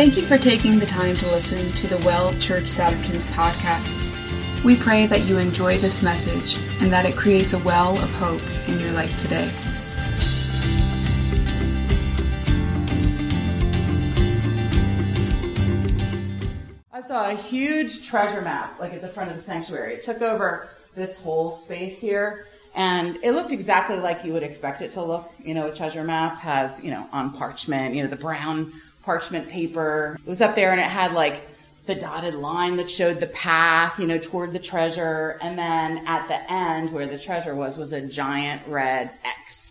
Thank you for taking the time to listen to the Well Church Souderton's podcast. We pray that you enjoy this message and that it creates a well of hope in your life today. I saw a huge treasure map, like at the front of the sanctuary. It took over this whole space here, and it looked exactly like you would expect it to look. You know, a treasure map has, you know, on parchment, you know, the brown parchment paper. It was up there, and it had like the dotted line that showed the path, you know, toward the treasure. And then at the end, where the treasure was, was a giant red X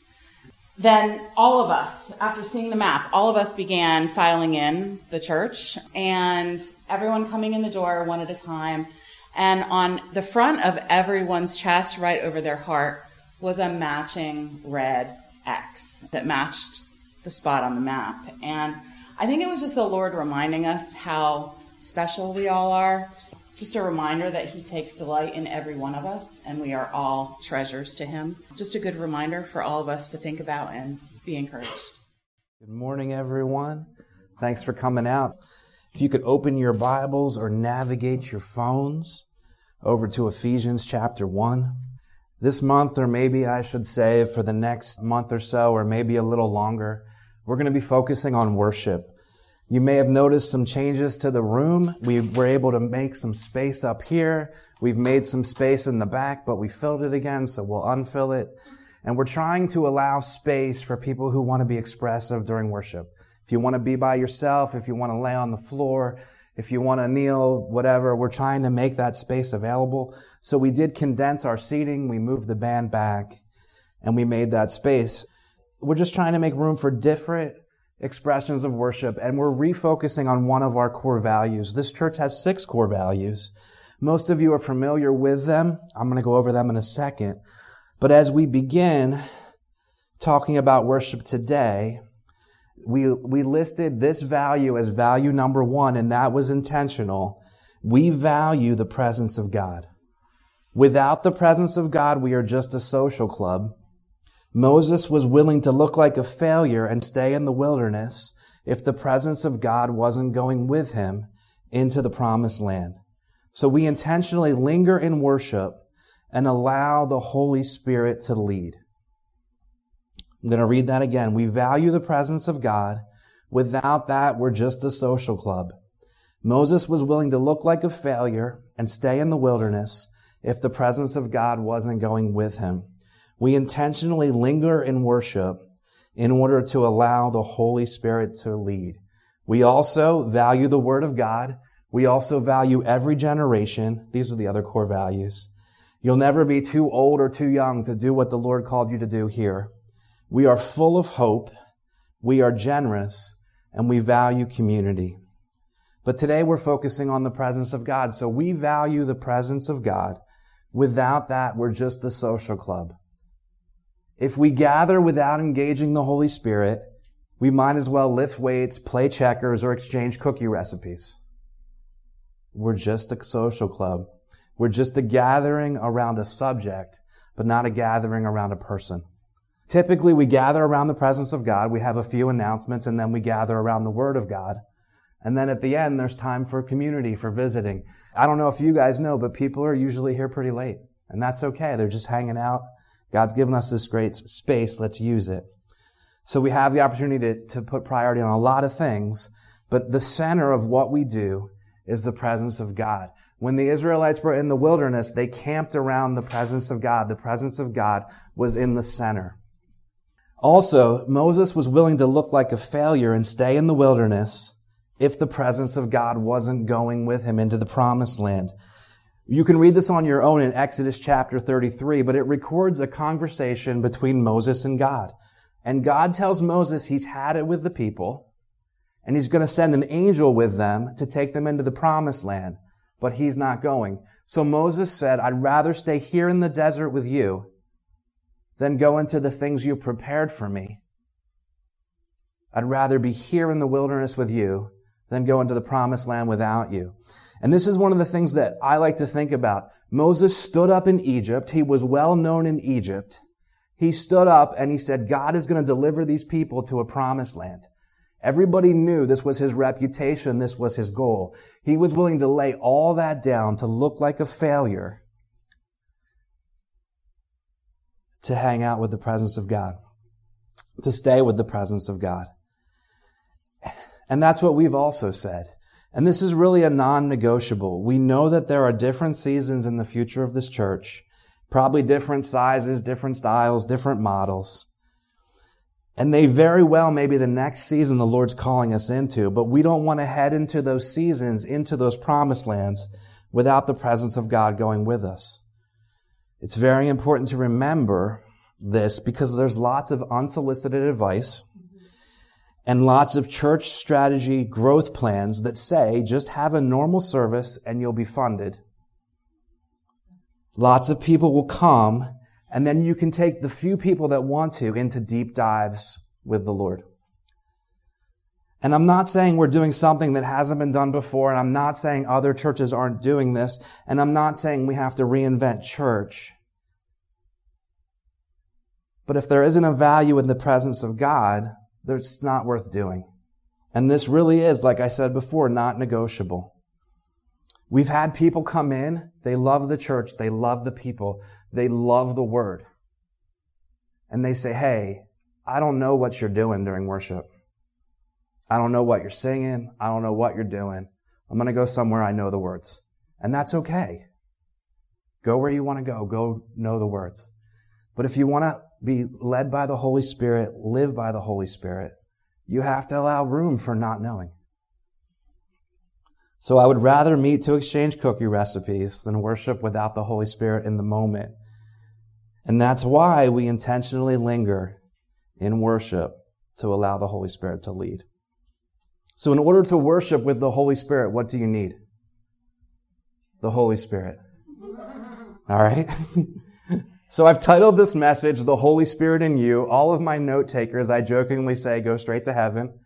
then all of us, after seeing the map, all of us began filing in the church and everyone coming in the door one at a time. And on the front of everyone's chest, right over their heart, was a matching red X that matched the spot on the map. And I think it was just the Lord reminding us how special we all are just a reminder that He takes delight in every one of us, and we are all treasures to Him. Just a good reminder for all of us to think about and be encouraged. Good morning, everyone. Thanks for coming out. If you could open your Bibles or navigate your phones over to Ephesians chapter 1. This month, or maybe I should say for the next month or so, or maybe a little longer, we're going to be focusing on worship. You may have noticed some changes to the room. We were able to make some space up here. We've made some space in the back, but we filled it again, so we'll unfill it. And we're trying to allow space for people who want to be expressive during worship. If you want to be by yourself, if you want to lay on the floor, if you want to kneel, whatever, we're trying to make that space available. So we did condense our seating. We moved the band back and we made that space. We're just trying to make room for different expressions of worship, and we're refocusing on one of our core values. This church has six core values. Most of you are familiar with them. I'm going to go over them in a second. But as we begin talking about worship today, we, we listed this value as value number one, and that was intentional. We value the presence of God. Without the presence of God, we are just a social club. Moses was willing to look like a failure and stay in the wilderness if the presence of God wasn't going with him into the promised land. So we intentionally linger in worship and allow the Holy Spirit to lead. I'm going to read that again. We value the presence of God. Without that, we're just a social club. Moses was willing to look like a failure and stay in the wilderness if the presence of God wasn't going with him. We intentionally linger in worship in order to allow the Holy Spirit to lead. We also value the Word of God. We also value every generation. These are the other core values. You'll never be too old or too young to do what the Lord called you to do here. We are full of hope. We are generous and we value community. But today we're focusing on the presence of God. So we value the presence of God. Without that, we're just a social club. If we gather without engaging the Holy Spirit, we might as well lift weights, play checkers, or exchange cookie recipes. We're just a social club. We're just a gathering around a subject, but not a gathering around a person. Typically, we gather around the presence of God. We have a few announcements and then we gather around the Word of God. And then at the end, there's time for community, for visiting. I don't know if you guys know, but people are usually here pretty late. And that's okay. They're just hanging out God's given us this great space. Let's use it. So we have the opportunity to, to put priority on a lot of things, but the center of what we do is the presence of God. When the Israelites were in the wilderness, they camped around the presence of God. The presence of God was in the center. Also, Moses was willing to look like a failure and stay in the wilderness if the presence of God wasn't going with him into the promised land. You can read this on your own in Exodus chapter 33, but it records a conversation between Moses and God. And God tells Moses he's had it with the people, and he's going to send an angel with them to take them into the promised land, but he's not going. So Moses said, I'd rather stay here in the desert with you than go into the things you prepared for me. I'd rather be here in the wilderness with you than go into the promised land without you. And this is one of the things that I like to think about. Moses stood up in Egypt. He was well known in Egypt. He stood up and he said, God is going to deliver these people to a promised land. Everybody knew this was his reputation, this was his goal. He was willing to lay all that down to look like a failure to hang out with the presence of God, to stay with the presence of God. And that's what we've also said. And this is really a non-negotiable. We know that there are different seasons in the future of this church, probably different sizes, different styles, different models. And they very well may be the next season the Lord's calling us into, but we don't want to head into those seasons, into those promised lands, without the presence of God going with us. It's very important to remember this because there's lots of unsolicited advice and lots of church strategy growth plans that say just have a normal service and you'll be funded. Lots of people will come and then you can take the few people that want to into deep dives with the Lord. And I'm not saying we're doing something that hasn't been done before, and I'm not saying other churches aren't doing this, and I'm not saying we have to reinvent church. But if there isn't a value in the presence of God, it's not worth doing. And this really is, like I said before, not negotiable. We've had people come in, they love the church, they love the people, they love the word. And they say, hey, I don't know what you're doing during worship. I don't know what you're singing. I don't know what you're doing. I'm going to go somewhere I know the words. And that's okay. Go where you want to go. Go know the words. But if you want to be led by the Holy Spirit, live by the Holy Spirit, you have to allow room for not knowing. So I would rather meet to exchange cookie recipes than worship without the Holy Spirit in the moment. And that's why we intentionally linger in worship to allow the Holy Spirit to lead. So in order to worship with the Holy Spirit, what do you need? The Holy Spirit. All right? so I've titled this message, The Holy Spirit in You. All of my note takers, I jokingly say, go straight to heaven.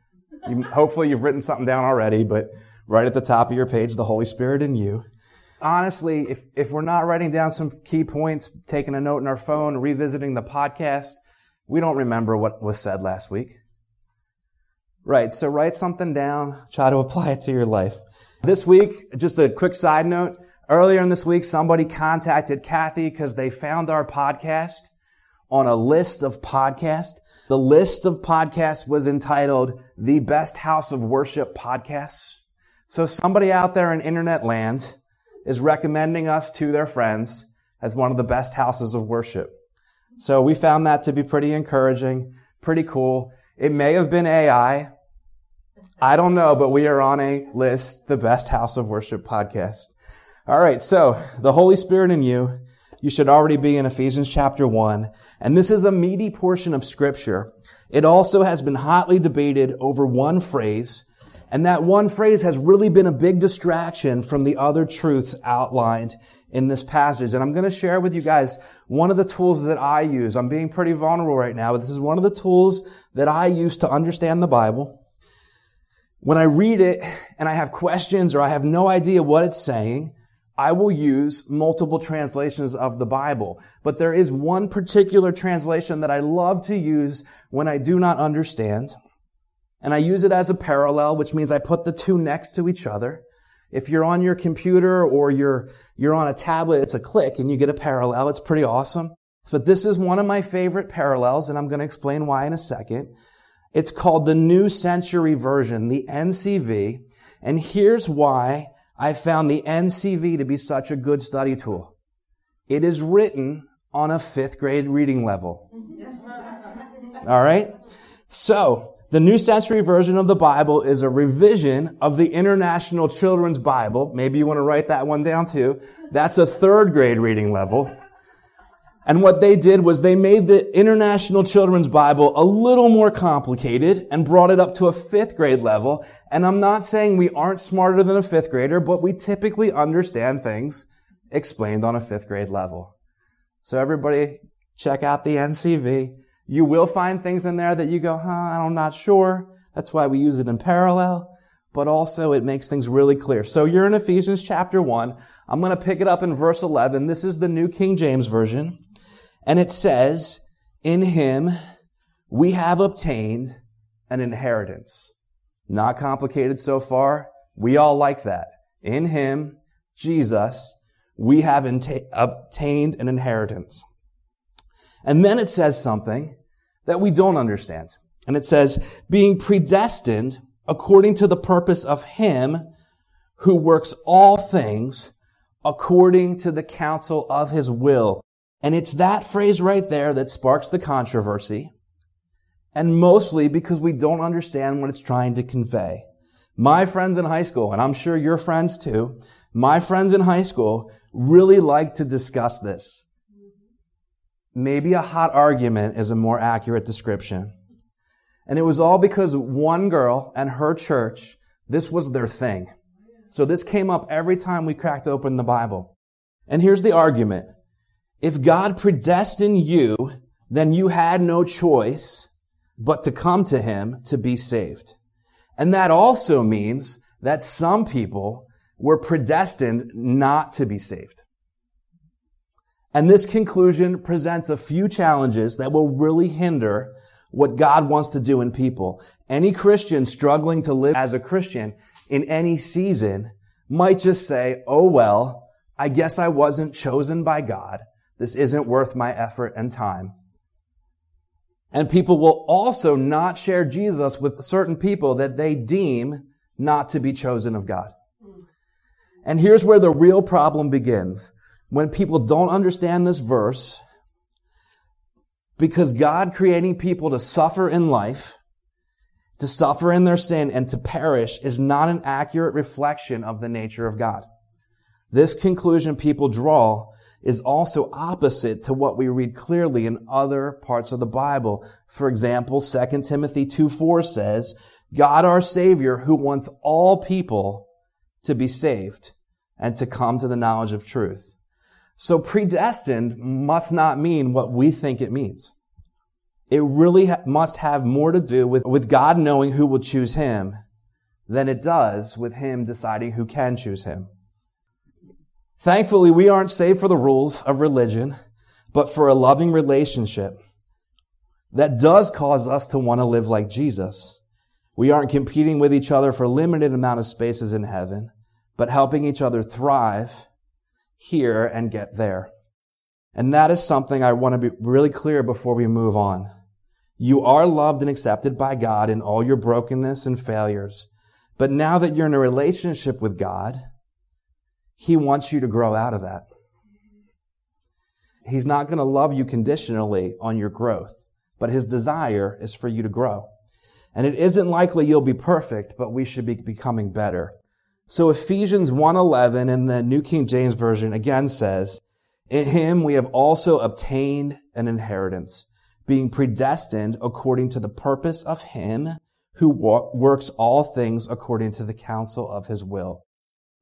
You, hopefully you've written something down already, but right at the top of your page, the Holy Spirit in you. Honestly, if, if we're not writing down some key points, taking a note in our phone, revisiting the podcast, we don't remember what was said last week. Right. So write something down. Try to apply it to your life. This week, just a quick side note. Earlier in this week, somebody contacted Kathy because they found our podcast on a list of podcasts. The list of podcasts was entitled The Best House of Worship Podcasts. So somebody out there in internet land is recommending us to their friends as one of the best houses of worship. So we found that to be pretty encouraging, pretty cool. It may have been AI. I don't know, but we are on a list, the best house of worship podcast. All right. So the Holy Spirit in you, you should already be in Ephesians chapter one. And this is a meaty portion of scripture. It also has been hotly debated over one phrase and that one phrase has really been a big distraction from the other truths outlined in this passage. And I'm going to share with you guys one of the tools that I use. I'm being pretty vulnerable right now, but this is one of the tools that I use to understand the Bible. When I read it and I have questions or I have no idea what it's saying, I will use multiple translations of the Bible. But there is one particular translation that I love to use when I do not understand and I use it as a parallel, which means I put the two next to each other. If you're on your computer or you're, you're on a tablet, it's a click and you get a parallel. It's pretty awesome. But this is one of my favorite parallels, and I'm going to explain why in a second. It's called the New Century Version, the NCV. And here's why I found the NCV to be such a good study tool. It is written on a fifth grade reading level. All right? So, the New Century Version of the Bible is a revision of the International Children's Bible. Maybe you want to write that one down too. That's a third grade reading level. And what they did was they made the International Children's Bible a little more complicated and brought it up to a fifth grade level. And I'm not saying we aren't smarter than a fifth grader, but we typically understand things explained on a fifth grade level. So everybody check out the NCV. You will find things in there that you go, huh, I'm not sure. That's why we use it in parallel. But also it makes things really clear. So you're in Ephesians chapter 1. I'm going to pick it up in verse 11. This is the New King James Version. And it says, In him we have obtained an inheritance. Not complicated so far. We all like that. In Him, Jesus, we have obtained an inheritance. And then it says something that we don't understand. And it says, being predestined according to the purpose of Him who works all things according to the counsel of His will. And it's that phrase right there that sparks the controversy. And mostly because we don't understand what it's trying to convey. My friends in high school, and I'm sure your friends too, my friends in high school really like to discuss this. Maybe a hot argument is a more accurate description. And it was all because one girl and her church, this was their thing. So this came up every time we cracked open the Bible. And here's the argument. If God predestined you, then you had no choice but to come to Him to be saved. And that also means that some people were predestined not to be saved. And this conclusion presents a few challenges that will really hinder what God wants to do in people. Any Christian struggling to live as a Christian in any season might just say, oh well, I guess I wasn't chosen by God. This isn't worth my effort and time. And people will also not share Jesus with certain people that they deem not to be chosen of God. And here's where the real problem begins. When people don't understand this verse, because God creating people to suffer in life, to suffer in their sin, and to perish is not an accurate reflection of the nature of God. This conclusion people draw is also opposite to what we read clearly in other parts of the Bible. For example, 2 Timothy 2 4 says, God our Savior who wants all people to be saved and to come to the knowledge of truth. So predestined must not mean what we think it means. It really ha- must have more to do with, with God knowing who will choose him than it does with him deciding who can choose him. Thankfully, we aren't saved for the rules of religion, but for a loving relationship that does cause us to want to live like Jesus. We aren't competing with each other for limited amount of spaces in heaven, but helping each other thrive here and get there. And that is something I want to be really clear before we move on. You are loved and accepted by God in all your brokenness and failures. But now that you're in a relationship with God, He wants you to grow out of that. He's not going to love you conditionally on your growth, but His desire is for you to grow. And it isn't likely you'll be perfect, but we should be becoming better. So Ephesians 1:11 in the New King James Version again says, "In him we have also obtained an inheritance, being predestined according to the purpose of him who works all things according to the counsel of his will,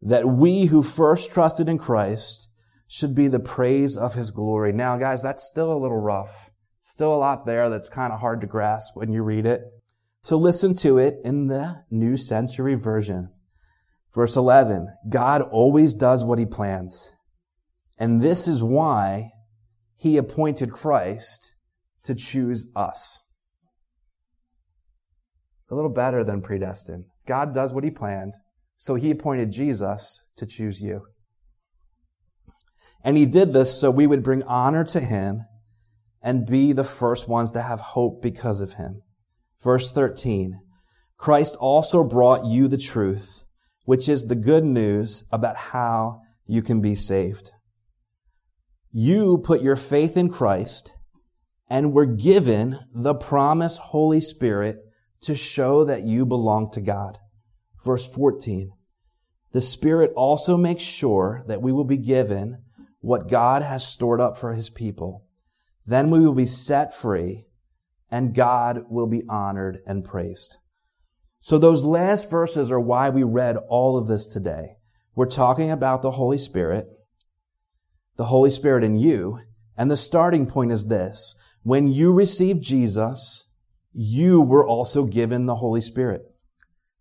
that we who first trusted in Christ should be the praise of his glory." Now guys, that's still a little rough. Still a lot there that's kind of hard to grasp when you read it. So listen to it in the New Century Version. Verse 11, God always does what he plans. And this is why he appointed Christ to choose us. A little better than predestined. God does what he planned, so he appointed Jesus to choose you. And he did this so we would bring honor to him and be the first ones to have hope because of him. Verse 13, Christ also brought you the truth which is the good news about how you can be saved. You put your faith in Christ and were given the promised Holy Spirit to show that you belong to God. Verse 14. The Spirit also makes sure that we will be given what God has stored up for His people. Then we will be set free and God will be honored and praised. So those last verses are why we read all of this today. We're talking about the Holy Spirit, the Holy Spirit in you, and the starting point is this. When you received Jesus, you were also given the Holy Spirit.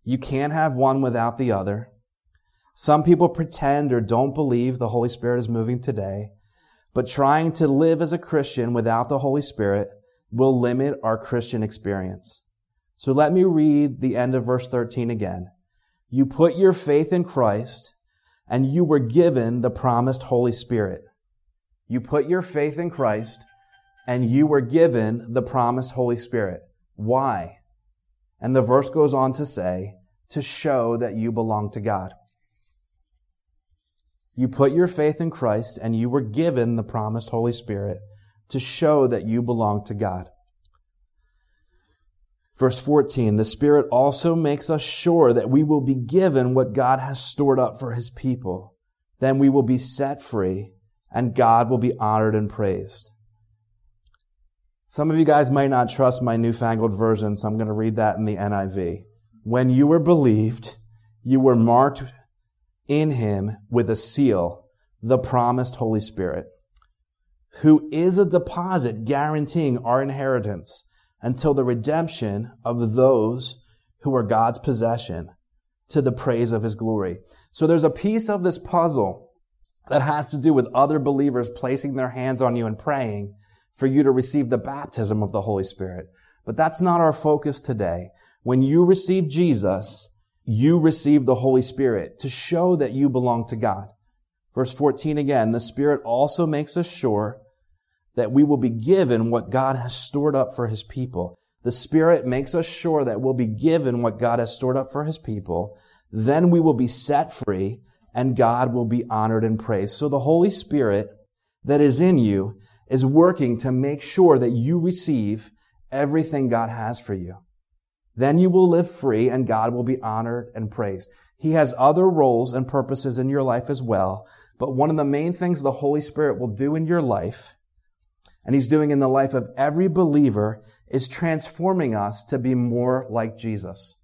You can't have one without the other. Some people pretend or don't believe the Holy Spirit is moving today, but trying to live as a Christian without the Holy Spirit will limit our Christian experience. So let me read the end of verse 13 again. You put your faith in Christ and you were given the promised Holy Spirit. You put your faith in Christ and you were given the promised Holy Spirit. Why? And the verse goes on to say, to show that you belong to God. You put your faith in Christ and you were given the promised Holy Spirit to show that you belong to God. Verse 14, the Spirit also makes us sure that we will be given what God has stored up for His people. Then we will be set free and God will be honored and praised. Some of you guys might not trust my newfangled version, so I'm going to read that in the NIV. When you were believed, you were marked in Him with a seal, the promised Holy Spirit, who is a deposit guaranteeing our inheritance until the redemption of those who are God's possession to the praise of his glory. So there's a piece of this puzzle that has to do with other believers placing their hands on you and praying for you to receive the baptism of the Holy Spirit. But that's not our focus today. When you receive Jesus, you receive the Holy Spirit to show that you belong to God. Verse 14 again, the Spirit also makes us sure that we will be given what God has stored up for His people. The Spirit makes us sure that we'll be given what God has stored up for His people. Then we will be set free and God will be honored and praised. So the Holy Spirit that is in you is working to make sure that you receive everything God has for you. Then you will live free and God will be honored and praised. He has other roles and purposes in your life as well. But one of the main things the Holy Spirit will do in your life and he's doing in the life of every believer is transforming us to be more like Jesus.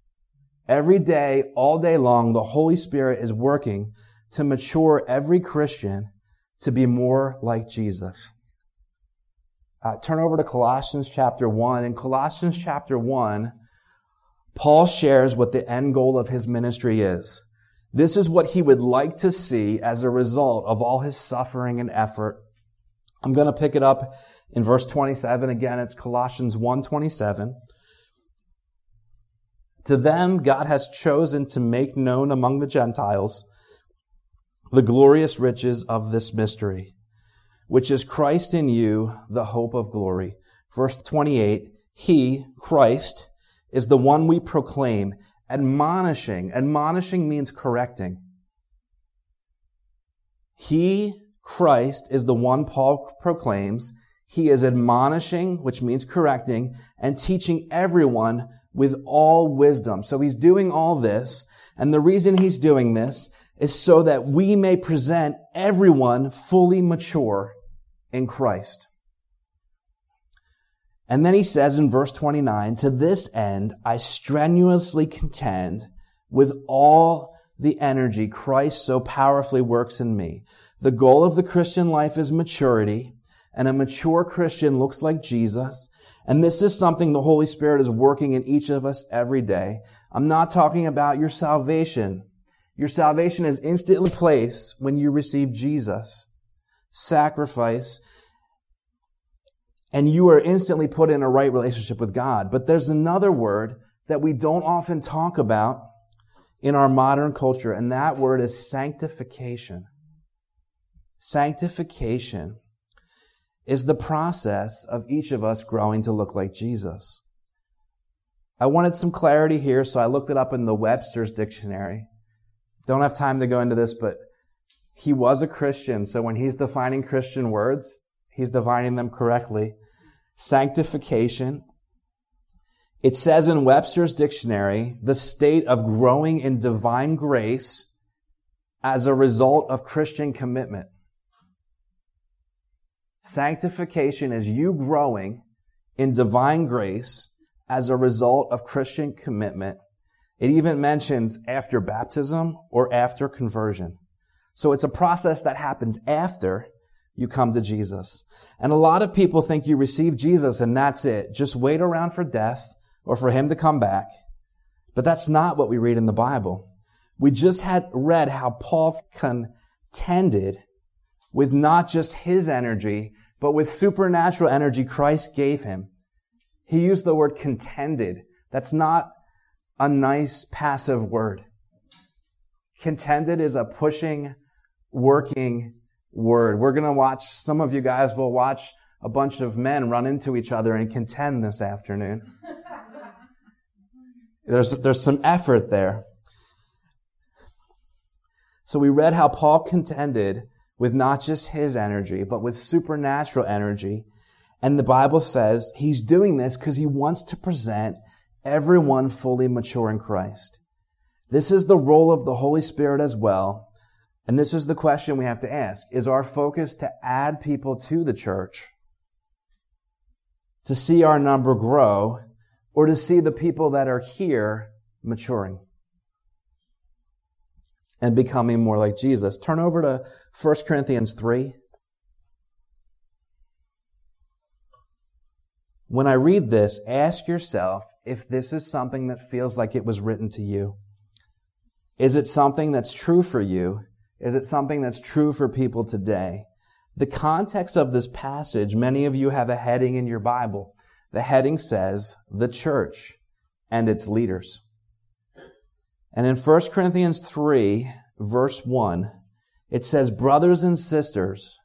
Every day, all day long, the Holy Spirit is working to mature every Christian to be more like Jesus. Uh, turn over to Colossians chapter 1. In Colossians chapter 1, Paul shares what the end goal of his ministry is. This is what he would like to see as a result of all his suffering and effort I'm going to pick it up in verse 27. Again, it's Colossians 1:27. To them God has chosen to make known among the Gentiles the glorious riches of this mystery, which is Christ in you, the hope of glory. Verse 28, He, Christ, is the one we proclaim, admonishing. Admonishing means correcting. He Christ is the one Paul proclaims. He is admonishing, which means correcting, and teaching everyone with all wisdom. So he's doing all this, and the reason he's doing this is so that we may present everyone fully mature in Christ. And then he says in verse 29, to this end, I strenuously contend with all the energy Christ so powerfully works in me. The goal of the Christian life is maturity, and a mature Christian looks like Jesus. And this is something the Holy Spirit is working in each of us every day. I'm not talking about your salvation. Your salvation is instantly placed when you receive Jesus, sacrifice, and you are instantly put in a right relationship with God. But there's another word that we don't often talk about in our modern culture, and that word is sanctification. Sanctification is the process of each of us growing to look like Jesus. I wanted some clarity here, so I looked it up in the Webster's dictionary. Don't have time to go into this, but he was a Christian, so when he's defining Christian words, he's defining them correctly. Sanctification. It says in Webster's dictionary, the state of growing in divine grace as a result of Christian commitment. Sanctification is you growing in divine grace as a result of Christian commitment. It even mentions after baptism or after conversion. So it's a process that happens after you come to Jesus. And a lot of people think you receive Jesus and that's it. Just wait around for death or for him to come back. But that's not what we read in the Bible. We just had read how Paul contended with not just his energy, but with supernatural energy Christ gave him. He used the word contended, That's not a nice passive word. Contended is a pushing, working word. We're going to watch, some of you guys will watch a bunch of men run into each other and contend this afternoon. There's, there's some effort there. So we read how Paul contended with not just his energy, but with supernatural energy. And the Bible says he's doing this because he wants to present everyone fully mature in Christ. This is the role of the Holy Spirit as well. And this is the question we have to ask. Is our focus to add people to the church? To see our number grow? Or to see the people that are here maturing? And becoming more like Jesus. Turn over to 1 Corinthians 3. When I read this, ask yourself if this is something that feels like it was written to you. Is it something that's true for you? Is it something that's true for people today? The context of this passage, many of you have a heading in your Bible. The heading says, the church and its leaders. And in 1 Corinthians 3, verse 1, it says, brothers and sisters,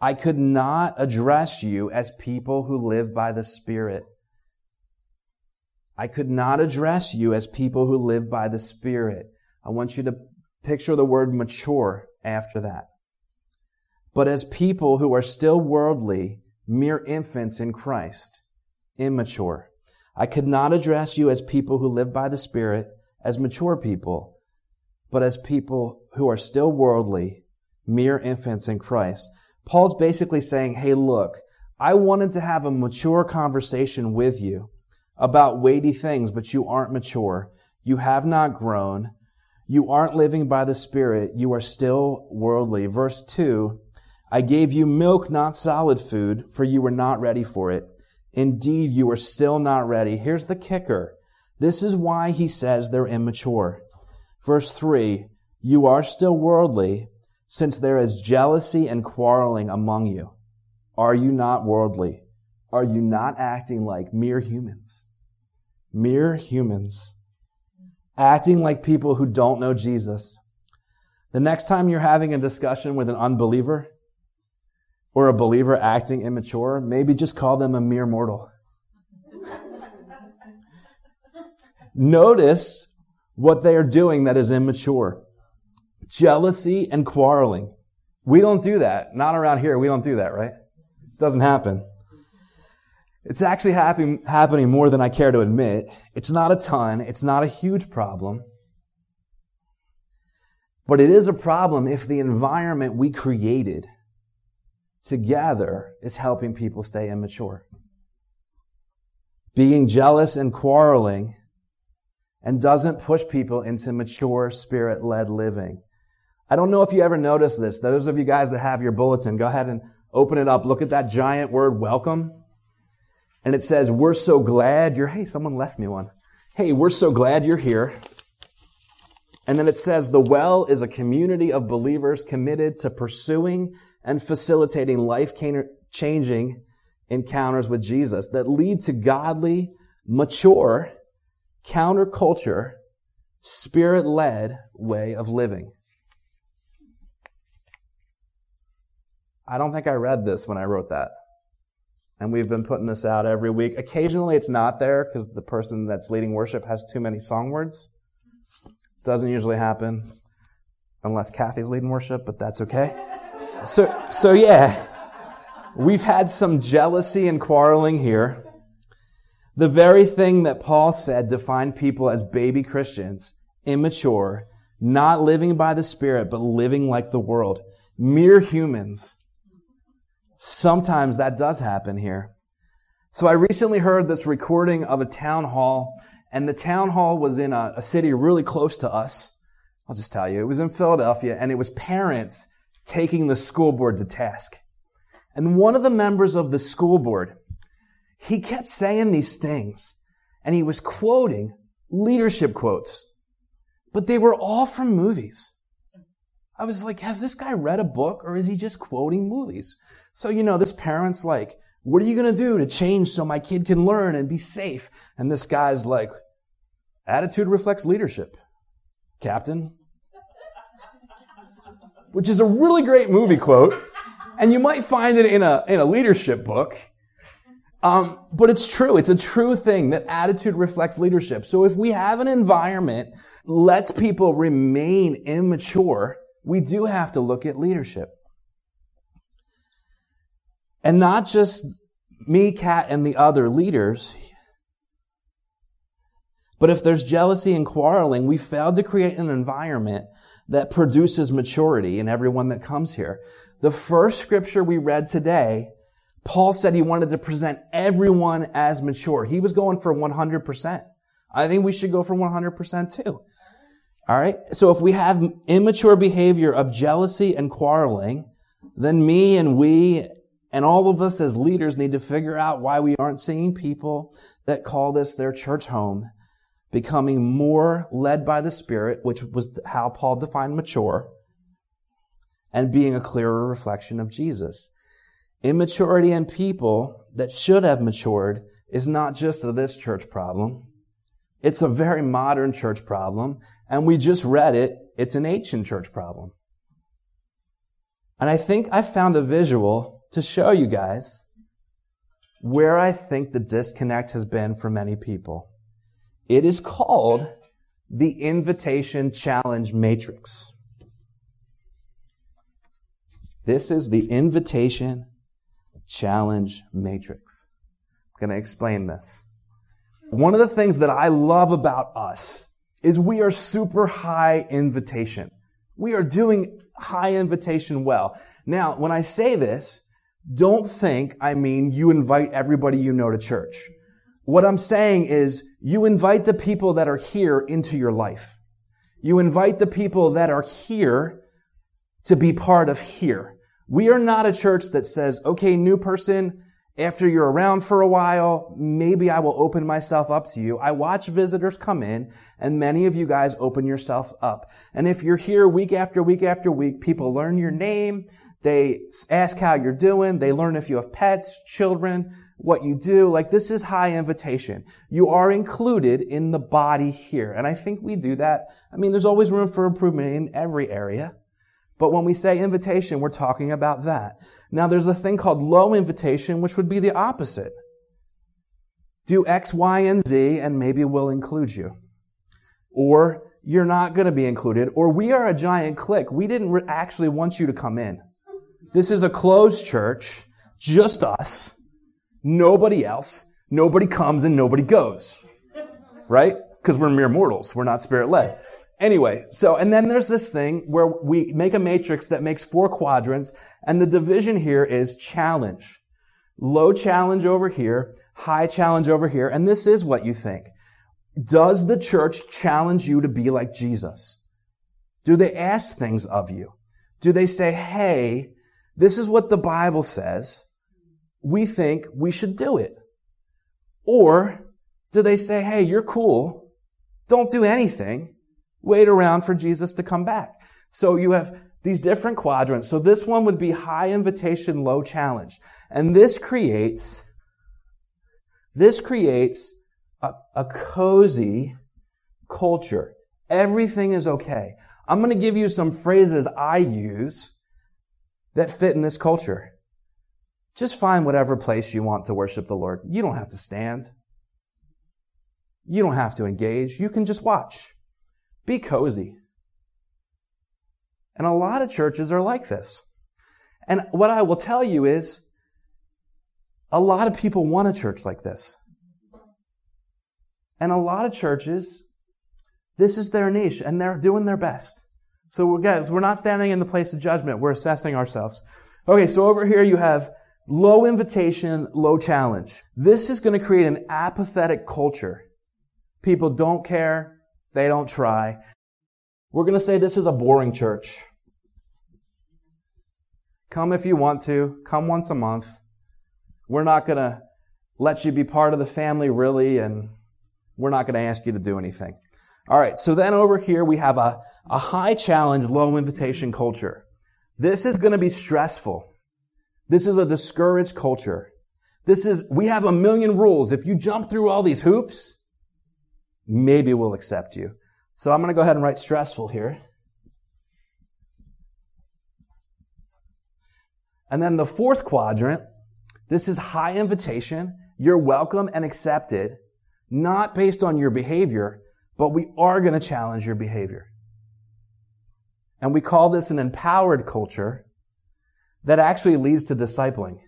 I could not address you as people who live by the Spirit. I could not address you as people who live by the Spirit. I want you to picture the word mature after that. But as people who are still worldly, mere infants in Christ, immature. I could not address you as people who live by the Spirit, as mature people, but as people who are still worldly, mere infants in Christ. Paul's basically saying, hey, look, I wanted to have a mature conversation with you about weighty things, but you aren't mature. You have not grown. You aren't living by the Spirit. You are still worldly. Verse 2 I gave you milk, not solid food, for you were not ready for it. Indeed, you are still not ready. Here's the kicker. This is why he says they're immature. Verse 3 You are still worldly, since there is jealousy and quarreling among you. Are you not worldly? Are you not acting like mere humans? Mere humans. Acting like people who don't know Jesus. The next time you're having a discussion with an unbeliever, or a believer acting immature, maybe just call them a mere mortal. Notice what they are doing that is immature. Jealousy and quarreling. We don't do that. Not around here. We don't do that, right? It doesn't happen. It's actually happen, happening more than I care to admit. It's not a ton. It's not a huge problem. But it is a problem if the environment we created together is helping people stay immature. Being jealous and quarreling and doesn't push people into mature spirit led living. I don't know if you ever noticed this. Those of you guys that have your bulletin, go ahead and open it up. Look at that giant word welcome. And it says, we're so glad you're, hey, someone left me one. Hey, we're so glad you're here. And then it says, the well is a community of believers committed to pursuing and facilitating life changing encounters with Jesus that lead to godly, mature, counterculture, spirit led way of living. I don't think I read this when I wrote that. And we've been putting this out every week. Occasionally it's not there because the person that's leading worship has too many song words. Doesn't usually happen unless Kathy's leading worship, but that's okay. So, so yeah, we've had some jealousy and quarreling here. The very thing that Paul said defined people as baby Christians, immature, not living by the Spirit, but living like the world. Mere humans. Sometimes that does happen here. So I recently heard this recording of a town hall, and the town hall was in a, a city really close to us. I'll just tell you, it was in Philadelphia, and it was parents taking the school board to task. And one of the members of the school board, he kept saying these things and he was quoting leadership quotes, but they were all from movies. I was like, has this guy read a book or is he just quoting movies? So, you know, this parent's like, What are you going to do to change so my kid can learn and be safe? And this guy's like, attitude reflects leadership, Captain. Which is a really great movie quote. And you might find it in a, in a leadership book. Um, but it's true. It's a true thing that attitude reflects leadership. So if we have an environment lets people remain immature, we do have to look at leadership. And not just me, Kat, and the other leaders. But if there's jealousy and quarreling, we failed to create an environment that produces maturity in everyone that comes here. The first scripture we read today, Paul said he wanted to present everyone as mature. He was going for 100%. I think we should go for 100% too. All right. So if we have immature behavior of jealousy and quarreling, then me and we and all of us as leaders need to figure out why we aren't seeing people that call this their church home becoming more led by the Spirit, which was how Paul defined mature, and being a clearer reflection of Jesus. Immaturity in people that should have matured is not just a this church problem. It's a very modern church problem, and we just read it. It's an ancient church problem. And I think I found a visual to show you guys where I think the disconnect has been for many people. It is called the Invitation Challenge Matrix. This is the Invitation Challenge Matrix. I'm going to explain this. One of the things that I love about us is we are super high invitation. We are doing high invitation well. Now, when I say this, don't think I mean you invite everybody you know to church. What I'm saying is you invite the people that are here into your life. You invite the people that are here to be part of here. We are not a church that says, okay, new person, after you're around for a while, maybe I will open myself up to you. I watch visitors come in and many of you guys open yourself up. And if you're here week after week after week, people learn your name. They ask how you're doing. They learn if you have pets, children, what you do. Like this is high invitation. You are included in the body here. And I think we do that. I mean, there's always room for improvement in every area. But when we say invitation, we're talking about that. Now there's a thing called low invitation, which would be the opposite. Do X, Y, and Z, and maybe we'll include you. Or you're not going to be included. Or we are a giant clique. We didn't re- actually want you to come in. This is a closed church, just us, nobody else. Nobody comes and nobody goes. Right? Because we're mere mortals. We're not spirit led. Anyway, so, and then there's this thing where we make a matrix that makes four quadrants, and the division here is challenge. Low challenge over here, high challenge over here, and this is what you think. Does the church challenge you to be like Jesus? Do they ask things of you? Do they say, hey, this is what the Bible says. We think we should do it. Or do they say, hey, you're cool. Don't do anything. Wait around for Jesus to come back. So you have these different quadrants. So this one would be high invitation, low challenge. And this creates, this creates a, a cozy culture. Everything is okay. I'm going to give you some phrases I use that fit in this culture. Just find whatever place you want to worship the Lord. You don't have to stand. You don't have to engage. You can just watch. Be cozy. And a lot of churches are like this. And what I will tell you is, a lot of people want a church like this. And a lot of churches, this is their niche, and they're doing their best. So guys, we're not standing in the place of judgment. We're assessing ourselves. Okay, so over here you have low invitation, low challenge. This is going to create an apathetic culture. People don't care. They don't try. We're going to say this is a boring church. Come if you want to. Come once a month. We're not going to let you be part of the family really, and we're not going to ask you to do anything. All right, so then over here we have a, a high challenge, low invitation culture. This is going to be stressful. This is a discouraged culture. This is, we have a million rules. If you jump through all these hoops, maybe we'll accept you. So I'm going to go ahead and write stressful here. And then the fourth quadrant, this is high invitation. You're welcome and accepted, not based on your behavior, but we are going to challenge your behavior. And we call this an empowered culture that actually leads to discipling.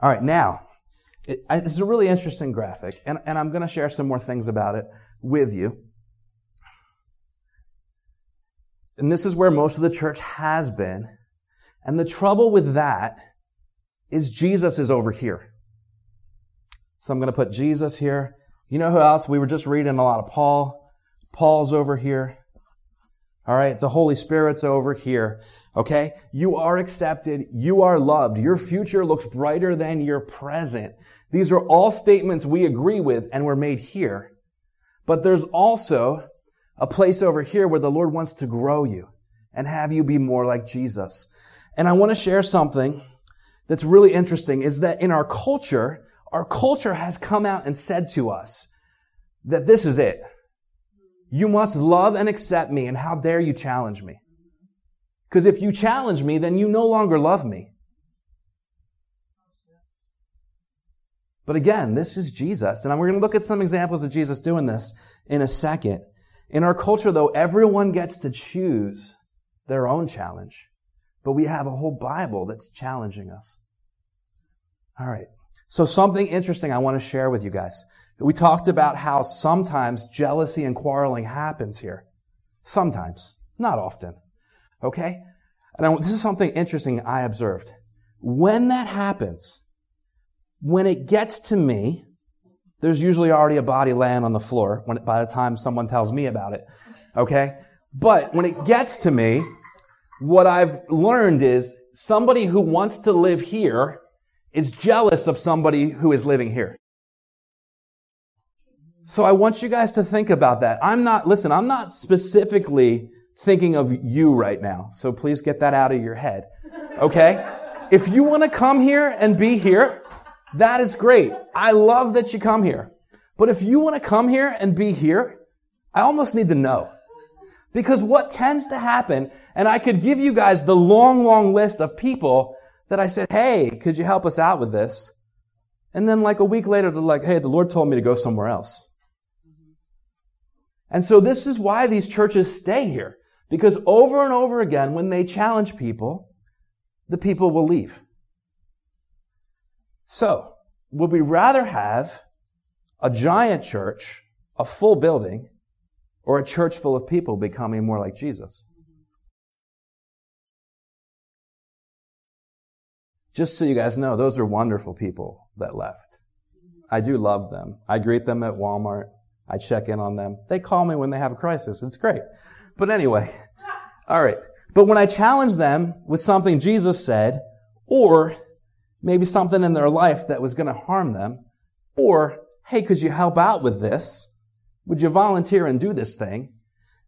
All right, now, this is a really interesting graphic, and, and I'm going to share some more things about it with you. And this is where most of the church has been. And the trouble with that is Jesus is over here. So I'm going to put Jesus here. You know who else? We were just reading a lot of Paul. Paul's over here. All right. The Holy Spirit's over here. Okay. You are accepted. You are loved. Your future looks brighter than your present. These are all statements we agree with and were made here. But there's also a place over here where the Lord wants to grow you and have you be more like Jesus. And I want to share something that's really interesting is that in our culture, our culture has come out and said to us that this is it. You must love and accept me and how dare you challenge me? Because if you challenge me, then you no longer love me. But again, this is Jesus. And we're going to look at some examples of Jesus doing this in a second. In our culture, though, everyone gets to choose their own challenge. But we have a whole Bible that's challenging us. All right. So something interesting I want to share with you guys. We talked about how sometimes jealousy and quarreling happens here. Sometimes. Not often. Okay? And I, this is something interesting I observed. When that happens, when it gets to me, there's usually already a body laying on the floor when, by the time someone tells me about it. Okay? But when it gets to me, what I've learned is somebody who wants to live here is jealous of somebody who is living here. So I want you guys to think about that. I'm not, listen, I'm not specifically thinking of you right now. So please get that out of your head. Okay? if you want to come here and be here, that is great. I love that you come here. But if you want to come here and be here, I almost need to know. Because what tends to happen, and I could give you guys the long, long list of people that I said, hey, could you help us out with this? And then like a week later, they're like, hey, the Lord told me to go somewhere else. And so this is why these churches stay here. Because over and over again, when they challenge people, the people will leave. So, would we rather have a giant church, a full building, or a church full of people becoming more like Jesus? Just so you guys know, those are wonderful people that left. I do love them. I greet them at Walmart. I check in on them. They call me when they have a crisis. It's great. But anyway, all right. But when I challenge them with something Jesus said, or maybe something in their life that was going to harm them, or, hey, could you help out with this? Would you volunteer and do this thing?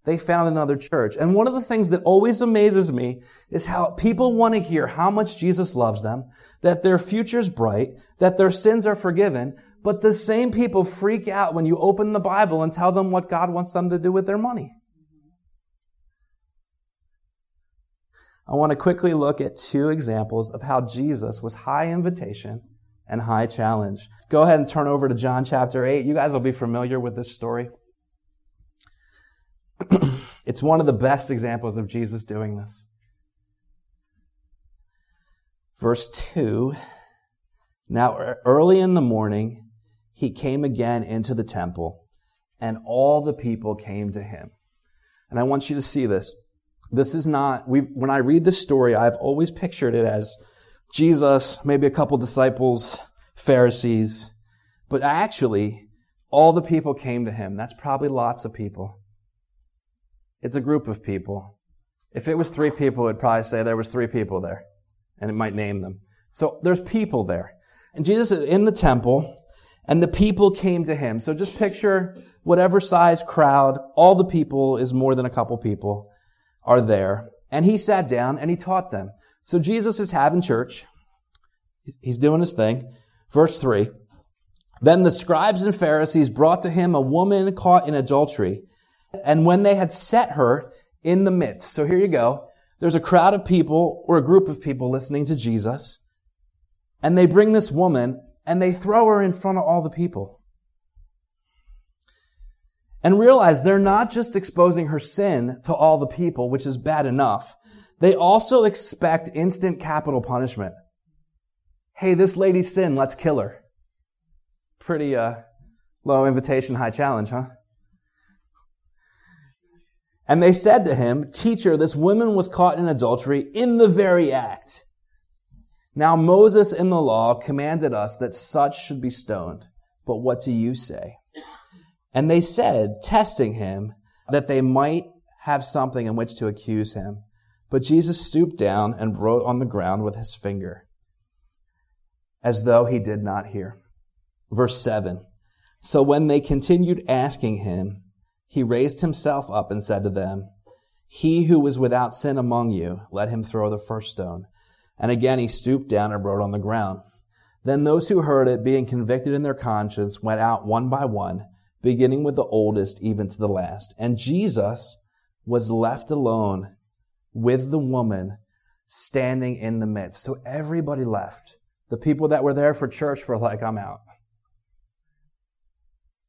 They found another church. And one of the things that always amazes me is how people want to hear how much Jesus loves them, that their future's bright, that their sins are forgiven, but the same people freak out when you open the Bible and tell them what God wants them to do with their money. I want to quickly look at two examples of how Jesus was high invitation and high challenge. Go ahead and turn over to John chapter 8. You guys will be familiar with this story. it's one of the best examples of Jesus doing this. Verse 2 Now, early in the morning, he came again into the temple, and all the people came to him. And I want you to see this. This is not, when I read this story, I've always pictured it as Jesus, maybe a couple disciples, Pharisees, but actually, all the people came to him. That's probably lots of people. It's a group of people. If it was three people, it'd probably say there was three people there, and it might name them. So there's people there. And Jesus is in the temple, and the people came to him. So just picture whatever size crowd, all the people is more than a couple people are there. And he sat down and he taught them. So Jesus is having church. He's doing his thing. Verse 3. Then the scribes and Pharisees brought to him a woman caught in adultery. And when they had set her in the midst, so here you go. There's a crowd of people or a group of people listening to Jesus. And they bring this woman and they throw her in front of all the people. And realize they're not just exposing her sin to all the people, which is bad enough. They also expect instant capital punishment. Hey, this lady's sin, let's kill her. Pretty uh, low invitation, high challenge, huh? And they said to him, Teacher, this woman was caught in adultery in the very act. Now Moses in the law commanded us that such should be stoned. But what do you say? And they said, testing him, that they might have something in which to accuse him. But Jesus stooped down and wrote on the ground with his finger, as though he did not hear. Verse 7. So when they continued asking him, he raised himself up and said to them, He who is without sin among you, let him throw the first stone. And again he stooped down and wrote on the ground. Then those who heard it, being convicted in their conscience, went out one by one, beginning with the oldest even to the last. And Jesus was left alone with the woman standing in the midst. So everybody left. The people that were there for church were like, I'm out.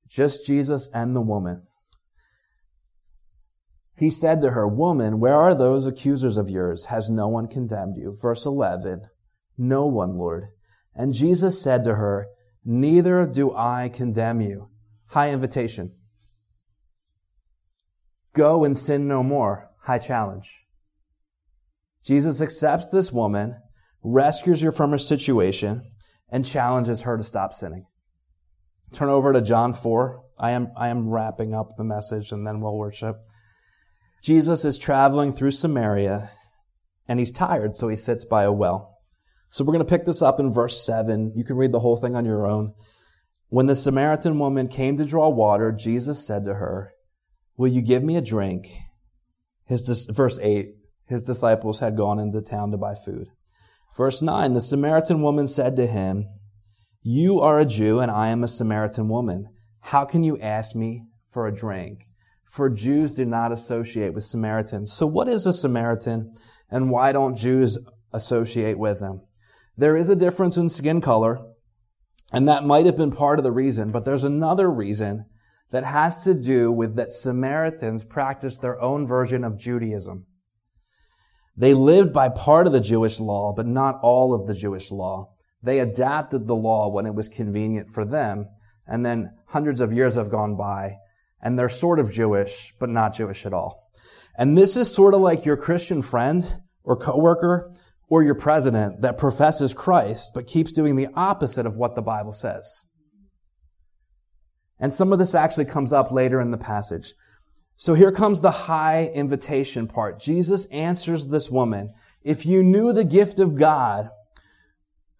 Just Jesus and the woman. He said to her, Woman, where are those accusers of yours? Has no one condemned you? Verse 11, No one, Lord. And Jesus said to her, Neither do I condemn you. High invitation. Go and sin no more. High challenge. Jesus accepts this woman, rescues her from her situation, and challenges her to stop sinning. Turn over to John 4. I am, I am wrapping up the message and then we'll worship. Jesus is traveling through Samaria and he's tired, so he sits by a well. So we're going to pick this up in verse 7. You can read the whole thing on your own. When the Samaritan woman came to draw water, Jesus said to her, Will you give me a drink? His, verse 8, his disciples had gone into town to buy food. Verse 9, the Samaritan woman said to him, You are a Jew and I am a Samaritan woman. How can you ask me for a drink? For Jews do not associate with Samaritans. So what is a Samaritan and why don't Jews associate with them? There is a difference in skin color, and that might have been part of the reason, but there's another reason that has to do with that Samaritans practiced their own version of Judaism. They lived by part of the Jewish law, but not all of the Jewish law. They adapted the law when it was convenient for them, and then hundreds of years have gone by, and they're sort of Jewish, but not Jewish at all. And this is sort of like your Christian friend or coworker or your president that professes Christ, but keeps doing the opposite of what the Bible says. And some of this actually comes up later in the passage. So here comes the high invitation part. Jesus answers this woman. If you knew the gift of God,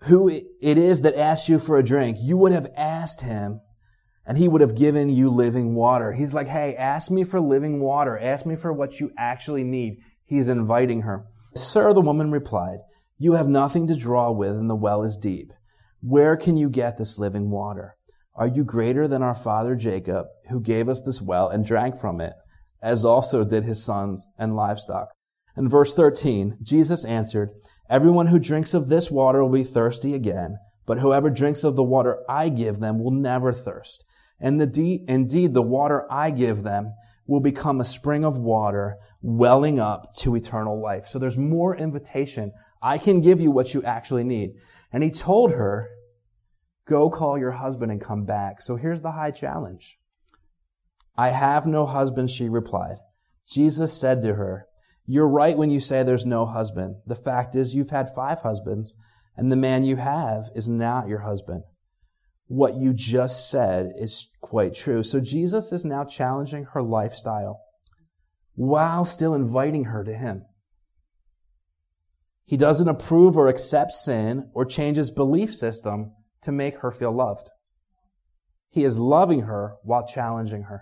who it is that asks you for a drink, you would have asked him and he would have given you living water. He's like, hey, ask me for living water. Ask me for what you actually need. He's inviting her. Sir, the woman replied, you have nothing to draw with and the well is deep. Where can you get this living water? Are you greater than our father Jacob, who gave us this well and drank from it, as also did his sons and livestock? In verse 13, Jesus answered, Everyone who drinks of this water will be thirsty again, but whoever drinks of the water I give them will never thirst. And the de- indeed, the water I give them will become a spring of water welling up to eternal life. So there's more invitation. I can give you what you actually need. And he told her, go call your husband and come back. So here's the high challenge. I have no husband, she replied. Jesus said to her, you're right when you say there's no husband. The fact is you've had five husbands and the man you have is not your husband what you just said is quite true. So Jesus is now challenging her lifestyle while still inviting her to him. He doesn't approve or accept sin or change his belief system to make her feel loved. He is loving her while challenging her.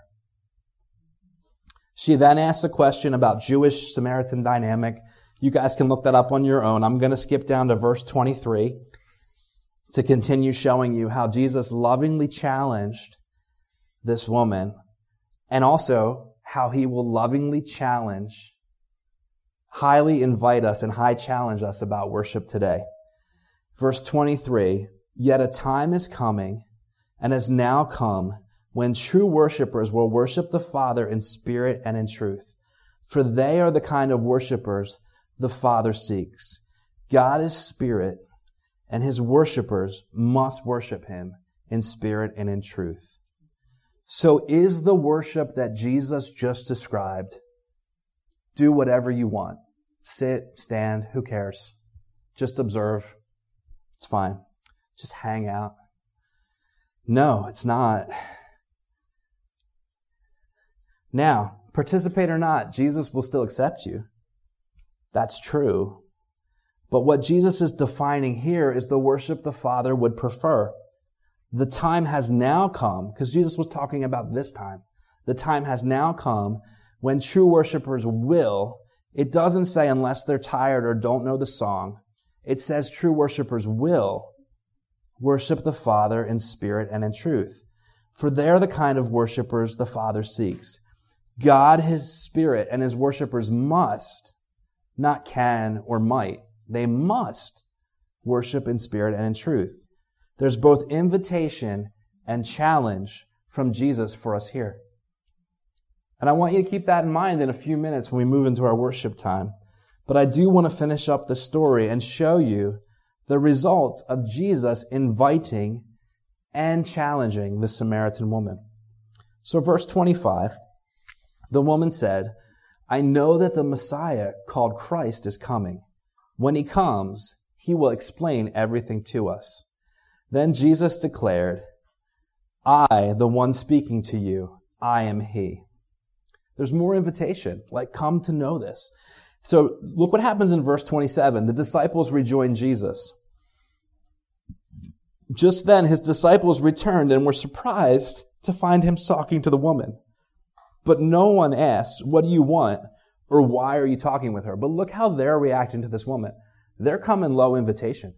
She then asks a question about Jewish Samaritan dynamic. You guys can look that up on your own. I'm going to skip down to verse 23 to continue showing you how Jesus lovingly challenged this woman and also how he will lovingly challenge, highly invite us and high challenge us about worship today. Verse 23, yet a time is coming and has now come when true worshipers will worship the Father in spirit and in truth. For they are the kind of worshipers the Father seeks. God is spirit and his worshipers must worship him in spirit and in truth. So is the worship that Jesus just described. Do whatever you want. Sit, stand, who cares? Just observe. It's fine. Just hang out. No, it's not. Now, participate or not, Jesus will still accept you. That's true. But what Jesus is defining here is the worship the Father would prefer. The time has now come, because Jesus was talking about this time. The time has now come when true worshipers will, it doesn't say unless they're tired or don't know the song. It says true worshipers will worship the Father in spirit and in truth. For they're the kind of worshipers the Father seeks. God, His Spirit, and His worshipers must, not can or might, they must worship in spirit and in truth. There's both invitation and challenge from Jesus for us here. And I want you to keep that in mind in a few minutes when we move into our worship time. But I do want to finish up the story and show you the results of Jesus inviting and challenging the Samaritan woman. So verse 25, the woman said, I know that the Messiah called Christ is coming. When he comes, he will explain everything to us. Then Jesus declared, I, the one speaking to you, I am he. There's more invitation, like come to know this. So look what happens in verse 27. The disciples rejoin Jesus. Just then his disciples returned and were surprised to find him talking to the woman. But no one asked, what do you want? Or why are you talking with her? But look how they're reacting to this woman. They're coming low invitation.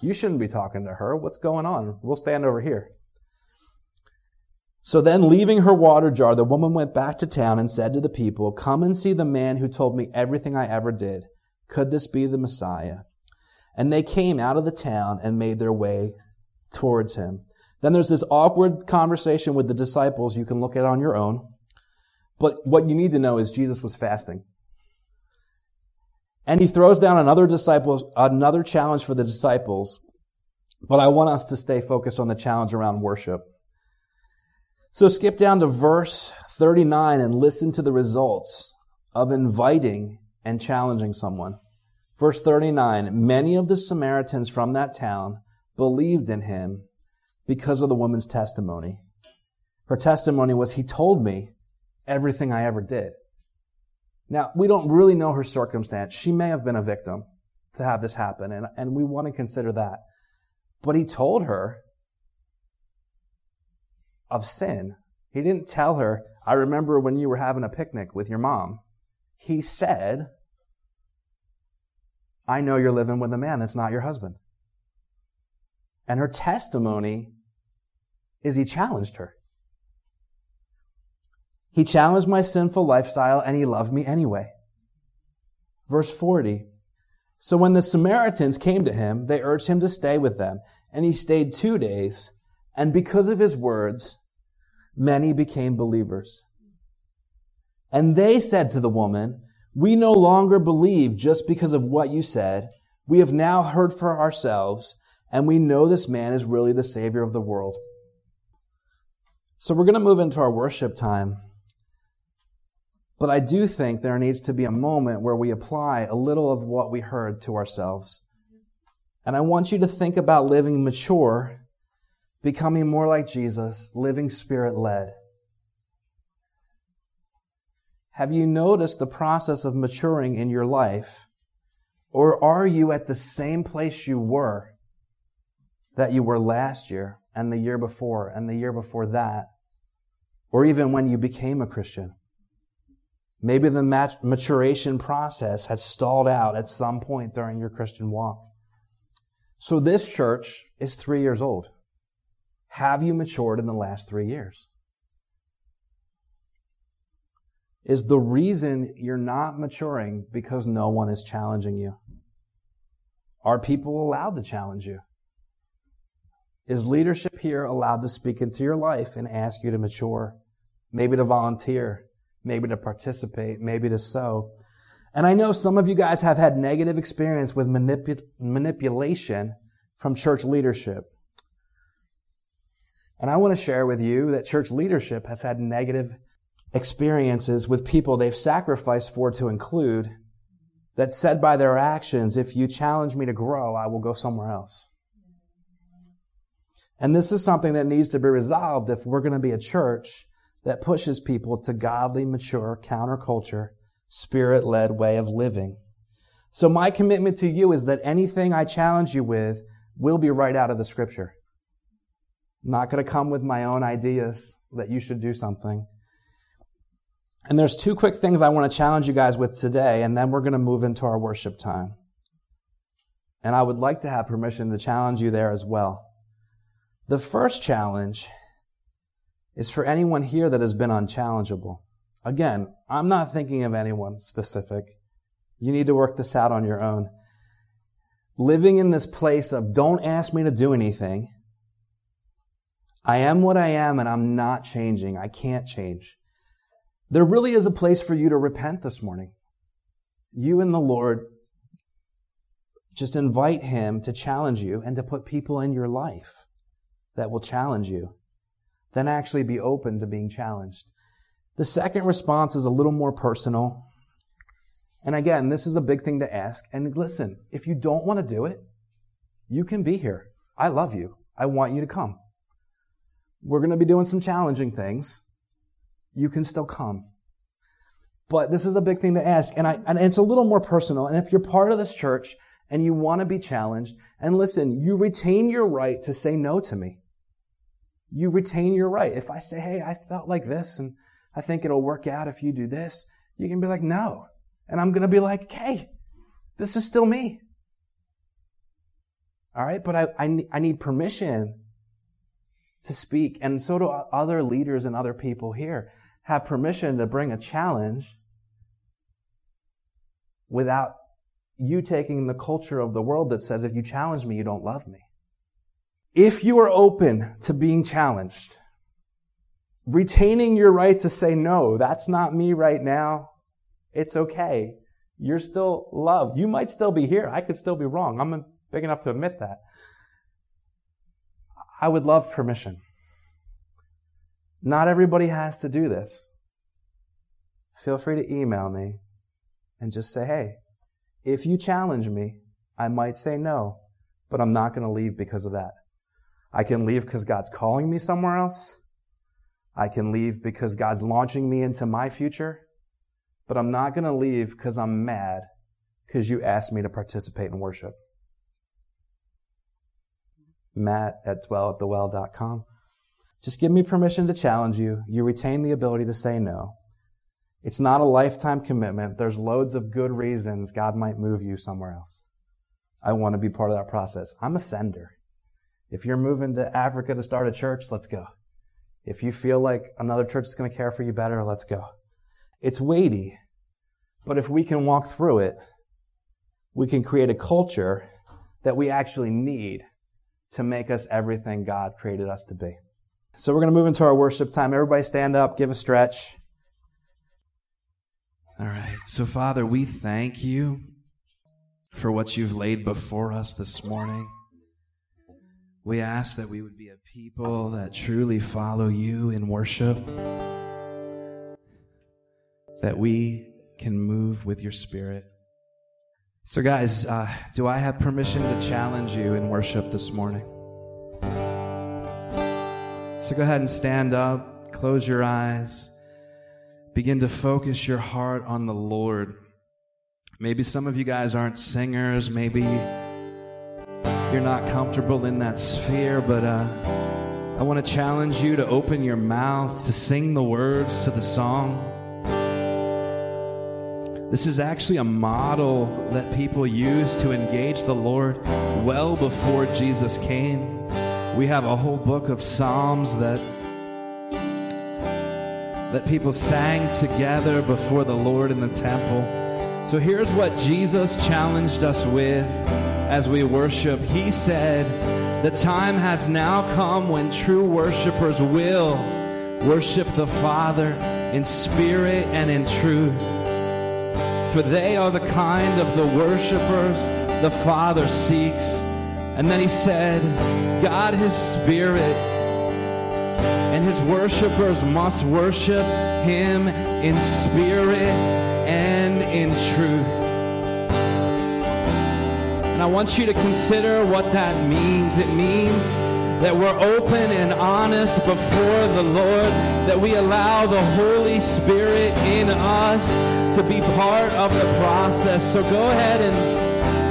You shouldn't be talking to her. What's going on? We'll stand over here. So then, leaving her water jar, the woman went back to town and said to the people, Come and see the man who told me everything I ever did. Could this be the Messiah? And they came out of the town and made their way towards him. Then there's this awkward conversation with the disciples. You can look at on your own. But what you need to know is Jesus was fasting. And he throws down another disciples, another challenge for the disciples. But I want us to stay focused on the challenge around worship. So skip down to verse 39 and listen to the results of inviting and challenging someone. Verse 39, many of the Samaritans from that town believed in him because of the woman's testimony. Her testimony was, he told me everything I ever did. Now, we don't really know her circumstance. She may have been a victim to have this happen, and, and we want to consider that. But he told her of sin. He didn't tell her, I remember when you were having a picnic with your mom. He said, I know you're living with a man that's not your husband. And her testimony is he challenged her. He challenged my sinful lifestyle and he loved me anyway. Verse 40. So when the Samaritans came to him, they urged him to stay with them, and he stayed two days, and because of his words, many became believers. And they said to the woman, We no longer believe just because of what you said. We have now heard for ourselves, and we know this man is really the Savior of the world. So we're going to move into our worship time. But I do think there needs to be a moment where we apply a little of what we heard to ourselves. And I want you to think about living mature, becoming more like Jesus, living spirit led. Have you noticed the process of maturing in your life? Or are you at the same place you were that you were last year and the year before and the year before that? Or even when you became a Christian? Maybe the mat- maturation process has stalled out at some point during your Christian walk. So this church is three years old. Have you matured in the last three years? Is the reason you're not maturing because no one is challenging you? Are people allowed to challenge you? Is leadership here allowed to speak into your life and ask you to mature? Maybe to volunteer, maybe to participate, maybe to sow. And I know some of you guys have had negative experience with manipu- manipulation from church leadership. And I want to share with you that church leadership has had negative experiences with people they've sacrificed for to include that said by their actions, if you challenge me to grow, I will go somewhere else. And this is something that needs to be resolved if we're going to be a church that pushes people to godly, mature, counterculture, spirit led way of living. So my commitment to you is that anything I challenge you with will be right out of the scripture. I'm not going to come with my own ideas that you should do something. And there's two quick things I want to challenge you guys with today, and then we're going to move into our worship time. And I would like to have permission to challenge you there as well. The first challenge is for anyone here that has been unchallengeable. Again, I'm not thinking of anyone specific. You need to work this out on your own. Living in this place of don't ask me to do anything. I am what I am and I'm not changing. I can't change. There really is a place for you to repent this morning. You and the Lord just invite Him to challenge you and to put people in your life that will challenge you. Then actually be open to being challenged. The second response is a little more personal. And again, this is a big thing to ask. And listen, if you don't want to do it, you can be here. I love you. I want you to come. We're going to be doing some challenging things you can still come. But this is a big thing to ask, and, I, and it's a little more personal. And if you're part of this church and you want to be challenged, and listen, you retain your right to say no to me. You retain your right. If I say, hey, I felt like this, and I think it'll work out if you do this, you can be like, no. And I'm going to be like, hey, this is still me. All right, but I, I, I need permission to speak, and so do other leaders and other people here have permission to bring a challenge without you taking the culture of the world that says if you challenge me, you don't love me. If you are open to being challenged, retaining your right to say, no, that's not me right now. It's okay. You're still loved. You might still be here. I could still be wrong. I'm big enough to admit that. I would love permission. Not everybody has to do this. Feel free to email me and just say, hey, if you challenge me, I might say no, but I'm not going to leave because of that. I can leave because God's calling me somewhere else. I can leave because God's launching me into my future, but I'm not going to leave because I'm mad because you asked me to participate in worship. Matt at dwellatthewell.com. Just give me permission to challenge you. You retain the ability to say no. It's not a lifetime commitment. There's loads of good reasons God might move you somewhere else. I want to be part of that process. I'm a sender. If you're moving to Africa to start a church, let's go. If you feel like another church is going to care for you better, let's go. It's weighty, but if we can walk through it, we can create a culture that we actually need to make us everything God created us to be. So we're going to move into our worship time. Everybody stand up, give a stretch. All right. So, Father, we thank you for what you've laid before us this morning. We ask that we would be a people that truly follow you in worship, that we can move with your spirit. So, guys, uh, do I have permission to challenge you in worship this morning? So, go ahead and stand up, close your eyes, begin to focus your heart on the Lord. Maybe some of you guys aren't singers, maybe you're not comfortable in that sphere, but uh, I want to challenge you to open your mouth to sing the words to the song. This is actually a model that people used to engage the Lord well before Jesus came. We have a whole book of Psalms that that people sang together before the Lord in the temple. So here's what Jesus challenged us with as we worship. He said, The time has now come when true worshipers will worship the Father in spirit and in truth. For they are the kind of the worshipers the Father seeks. And then he said, God, His Spirit, and His worshipers must worship Him in spirit and in truth. And I want you to consider what that means. It means that we're open and honest before the Lord, that we allow the Holy Spirit in us to be part of the process. So go ahead and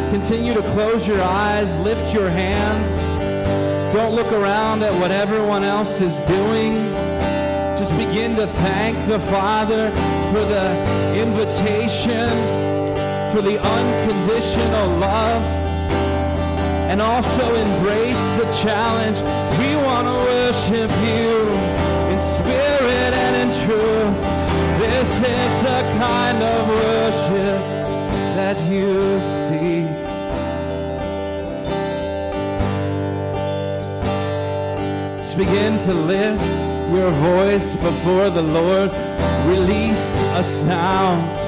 Continue to close your eyes, lift your hands. Don't look around at what everyone else is doing. Just begin to thank the Father for the invitation, for the unconditional love, and also embrace the challenge. We want to worship you in spirit and in truth. This is the kind of worship that you see. begin to lift your voice before the Lord. Release a sound.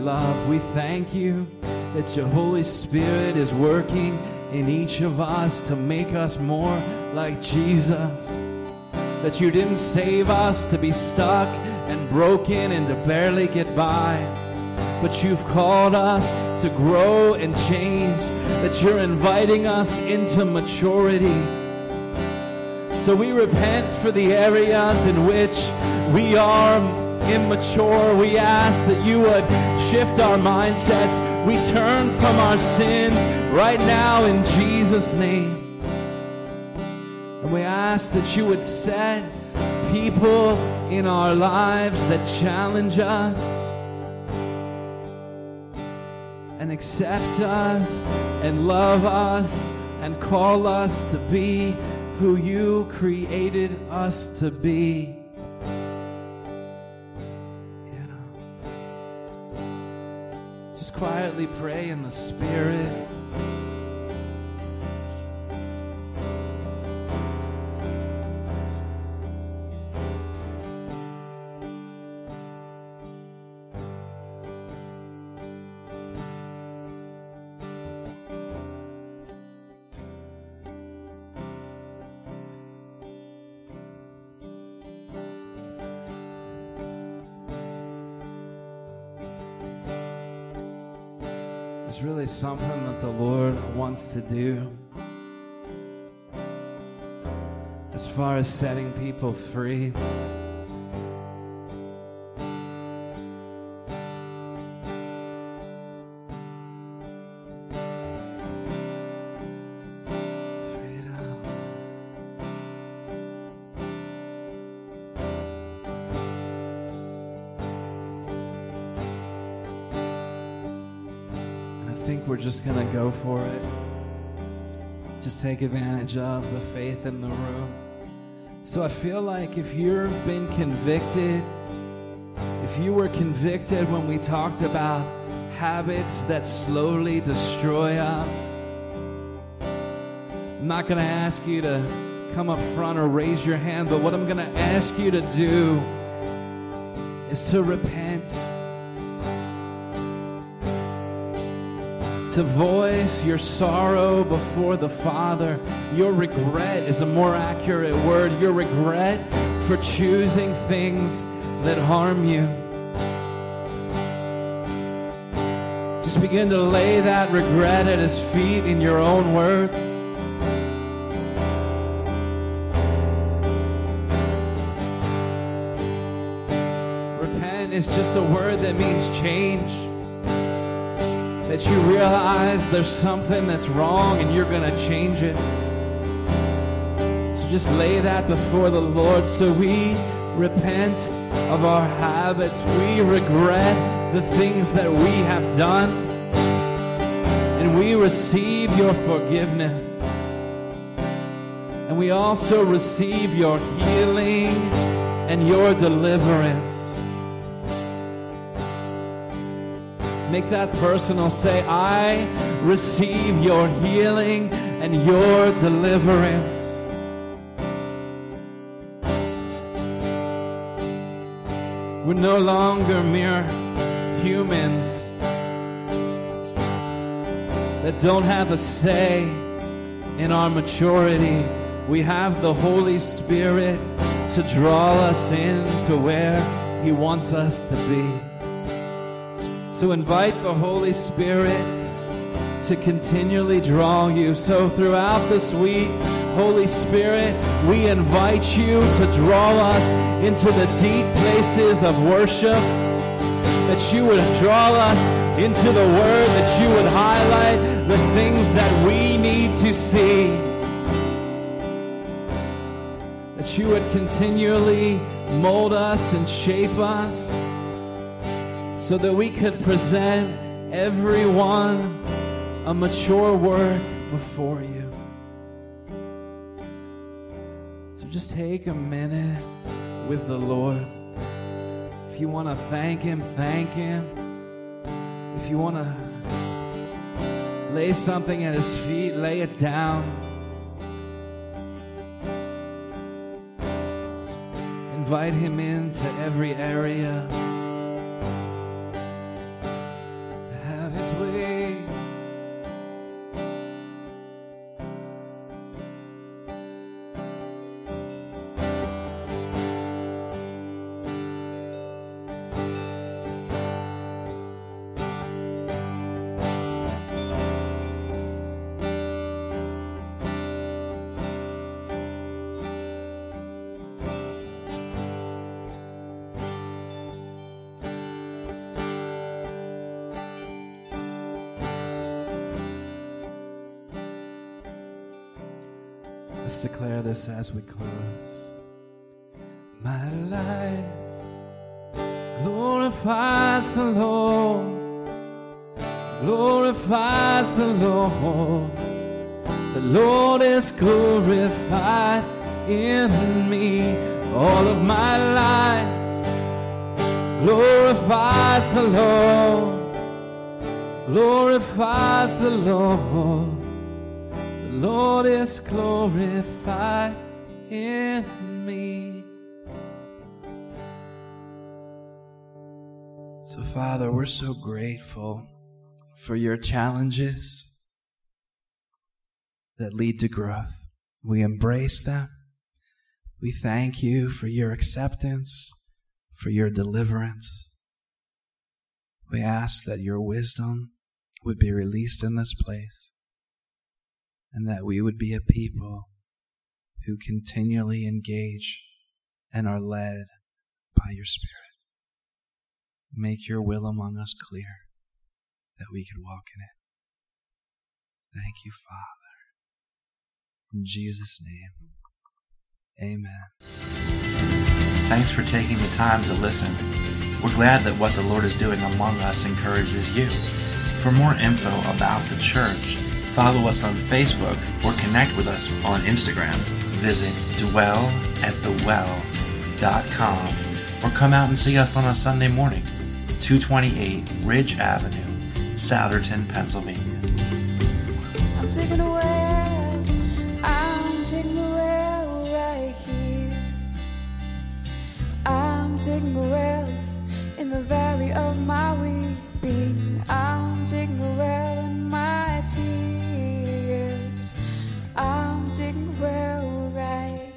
Love. We thank you that your Holy Spirit is working in each of us to make us more like Jesus. That you didn't save us to be stuck and broken and to barely get by, but you've called us to grow and change. That you're inviting us into maturity so we repent for the areas in which we are immature. We ask that you would shift our mindsets. We turn from our sins right now in Jesus' name. And we ask that you would set people in our lives that challenge us and accept us and love us and call us to be who you created us to be. Quietly pray in the Spirit. To do as far as setting people free. I think we're just to go for it. Just take advantage of the faith in the room. So I feel like if you've been convicted, if you were convicted when we talked about habits that slowly destroy us, I'm not going to ask you to come up front or raise your hand, but what I'm going to ask you to do is to repent. To voice your sorrow before the Father. Your regret is a more accurate word. Your regret for choosing things that harm you. Just begin to lay that regret at His feet in your own words. Repent is just a word that means change that you realize there's something that's wrong and you're going to change it. So just lay that before the Lord. So we repent of our habits. We regret the things that we have done. And we receive your forgiveness. And we also receive your healing and your deliverance. Make that personal. Say, I receive your healing and your deliverance. We're no longer mere humans that don't have a say in our maturity. We have the Holy Spirit to draw us into where He wants us to be. So invite the Holy Spirit to continually draw you. So throughout this week, Holy Spirit, we invite you to draw us into the deep places of worship, that you would draw us into the Word, that you would highlight the things that we need to see, that you would continually mold us and shape us so that we could present everyone a mature work before you. So just take a minute with the Lord. If you want to thank Him, thank Him. If you want to lay something at His feet, lay it down. Invite Him into every area. As we close. My life glorifies the Lord, glorifies the Lord. The Lord is glorified in me. All of my life glorifies the Lord. Glorifies the Lord. Lord is glorified in me. So, Father, we're so grateful for your challenges that lead to growth. We embrace them. We thank you for your acceptance, for your deliverance. We ask that your wisdom would be released in this place and that we would be a people who continually engage and are led by your Spirit. Make your will among us clear that we could walk in it. Thank you, Father. In Jesus' name, amen. Thanks for taking the time to listen. We're glad that what the Lord is doing among us encourages you. For more info about the church, follow us on Facebook or connect with us on Instagram. Visit dwellatthewell.com or come out and see us on a Sunday morning, 228 Ridge Avenue, Souderton, Pennsylvania. I'm taking a well, I'm taking a well right here. I'm taking a well in the valley of my weeping. I'm taking a well in my tears. I'm doing well, right?